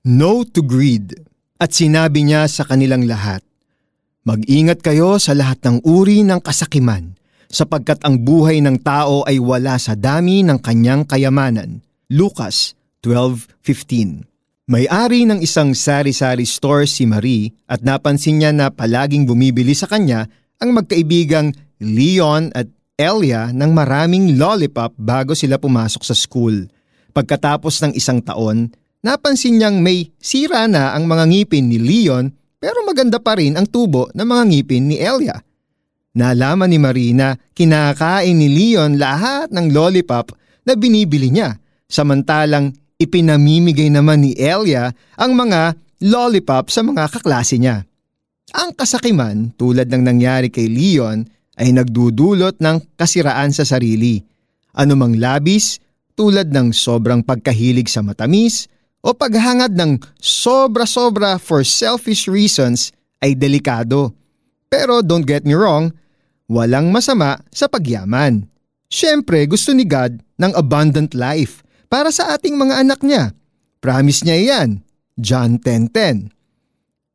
No to greed. At sinabi niya sa kanilang lahat, Mag-ingat kayo sa lahat ng uri ng kasakiman, sapagkat ang buhay ng tao ay wala sa dami ng kanyang kayamanan. Lucas 12.15 May-ari ng isang sari-sari store si Marie at napansin niya na palaging bumibili sa kanya ang magkaibigang Leon at Elia ng maraming lollipop bago sila pumasok sa school. Pagkatapos ng isang taon, napansin niyang may sira na ang mga ngipin ni Leon pero maganda pa rin ang tubo ng mga ngipin ni Elia. Nalaman ni Marina kinakain ni Leon lahat ng lollipop na binibili niya, samantalang ipinamimigay naman ni Elia ang mga lollipop sa mga kaklase niya. Ang kasakiman tulad ng nangyari kay Leon ay nagdudulot ng kasiraan sa sarili. Anumang labis tulad ng sobrang pagkahilig sa matamis, o paghangad ng sobra-sobra for selfish reasons ay delikado. Pero don't get me wrong, walang masama sa pagyaman. Siyempre gusto ni God ng abundant life para sa ating mga anak niya. Promise niya iyan. John 10.10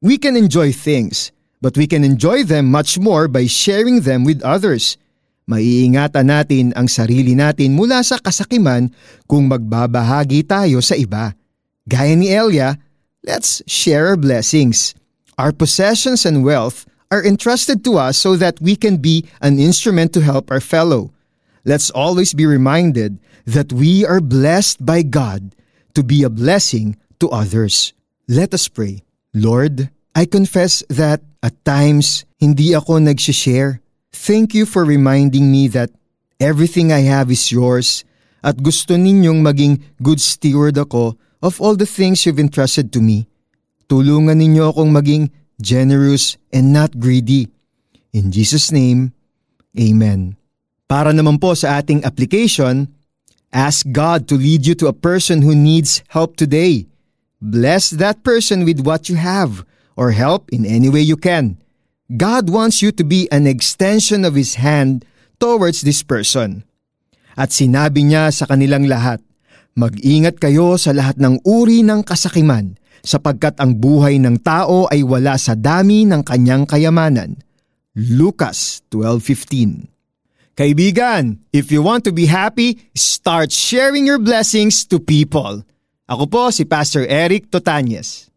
We can enjoy things, but we can enjoy them much more by sharing them with others. Maiingatan natin ang sarili natin mula sa kasakiman kung magbabahagi tayo sa iba. Gaya ni Elia, let's share our blessings. Our possessions and wealth are entrusted to us so that we can be an instrument to help our fellow. Let's always be reminded that we are blessed by God to be a blessing to others. Let us pray. Lord, I confess that at times hindi ako nagsishare. Thank you for reminding me that everything I have is yours at gusto ninyong maging good steward ako of all the things you've entrusted to me. Tulungan ninyo akong maging generous and not greedy. In Jesus' name, Amen. Para naman po sa ating application, ask God to lead you to a person who needs help today. Bless that person with what you have or help in any way you can. God wants you to be an extension of His hand towards this person. At sinabi niya sa kanilang lahat, Mag-ingat kayo sa lahat ng uri ng kasakiman sapagkat ang buhay ng tao ay wala sa dami ng kanyang kayamanan. Lucas 12.15 Kaibigan, if you want to be happy, start sharing your blessings to people. Ako po si Pastor Eric Totanyes.